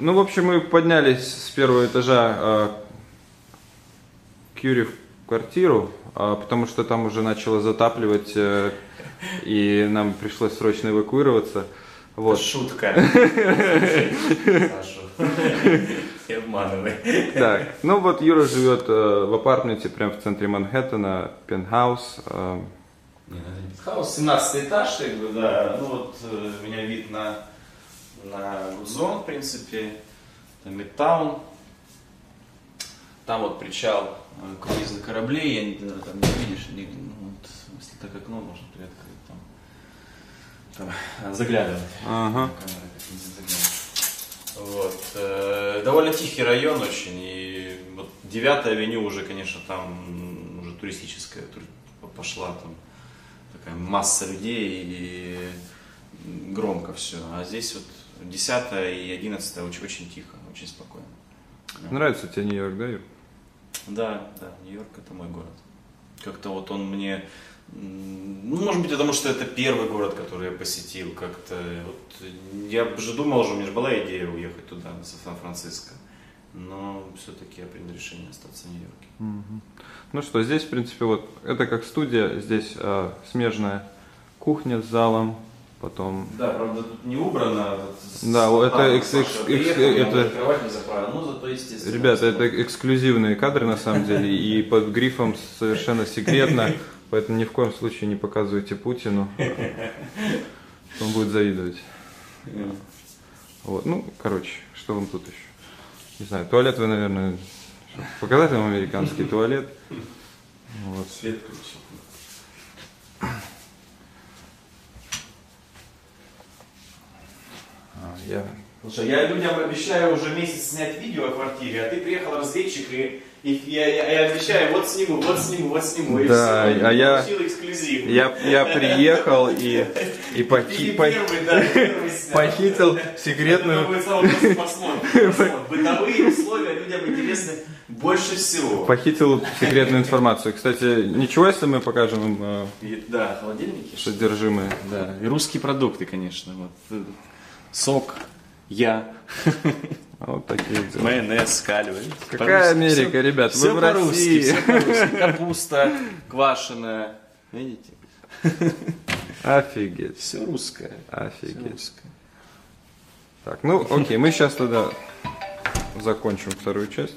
Ну, в общем, мы поднялись с первого этажа э, к Юре в квартиру, э, потому что там уже начало затапливать, э, и нам пришлось срочно эвакуироваться. Вот. Шутка. Сашу. Не обманывай. Так, ну вот Юра живет э, в апартменте прямо в центре Манхэттена, пентхаус. э, Не, ну это не хаус, 17 этаж, как бы, да. Ну вот э, у меня вид на, на Гудзон, в принципе, там Мидтаун. Там вот причал э, круизных кораблей, я не, знаю, там не видишь, не, ну, вот, если так окно можно приоткрыть, там, там э, заглядывать. Ага. Вот. э, довольно тихий район очень, и вот 9 авеню уже, конечно, там уже туристическая тур- пошла, там такая масса людей и громко все. А здесь вот 10 и 11 очень, очень тихо, очень спокойно. Нравится тебе Нью-Йорк, да, Юр? Да, да, Нью-Йорк это мой город. Как-то вот он мне, ну, может быть, потому что это первый город, который я посетил, как-то, вот, я же думал, уже у меня же была идея уехать туда, на Сан-Франциско, но все-таки я принял решение остаться в Нью-Йорке. Ну что, здесь, в принципе, вот это как студия, здесь э, смежная кухня с залом, потом Да, правда, тут не убрано. Да, вот это экс- экс- экс- это- кровать не заправлена, ну, зато, естественно. Ребята, это эксклюзивные кадры на самом деле, и под грифом совершенно секретно, поэтому ни в коем случае не показывайте Путину, он будет завидовать. Вот, ну, короче, что вам тут еще? Не знаю, туалет вы, наверное, показать вам американский туалет? Вот. Свет включить. Я... Слушай, я людям обещаю уже месяц снять видео о квартире, а ты приехал разведчик и, и я, я, я обещаю, вот сниму, вот сниму, вот сниму. И Да, все, а я- эксклюзив. Я, я приехал и, и Ты похи- не по- первый, да, первый снял. похитил секретную... Бытовые условия людям интересны больше всего. Похитил секретную информацию. Кстати, ничего, если мы покажем им э, И- да, холодильники. содержимое. Да, и русские продукты, конечно. Вот. э, Сок, я, Вот такие дела. майонез, кальвы. Какая Америка, ребят? Вы Все в по-русски, России. все по-русски. Капуста квашеная. Видите? Офигеть. Все русское. Все Офигеть. русское. Так, ну окей, мы сейчас тогда закончим вторую часть.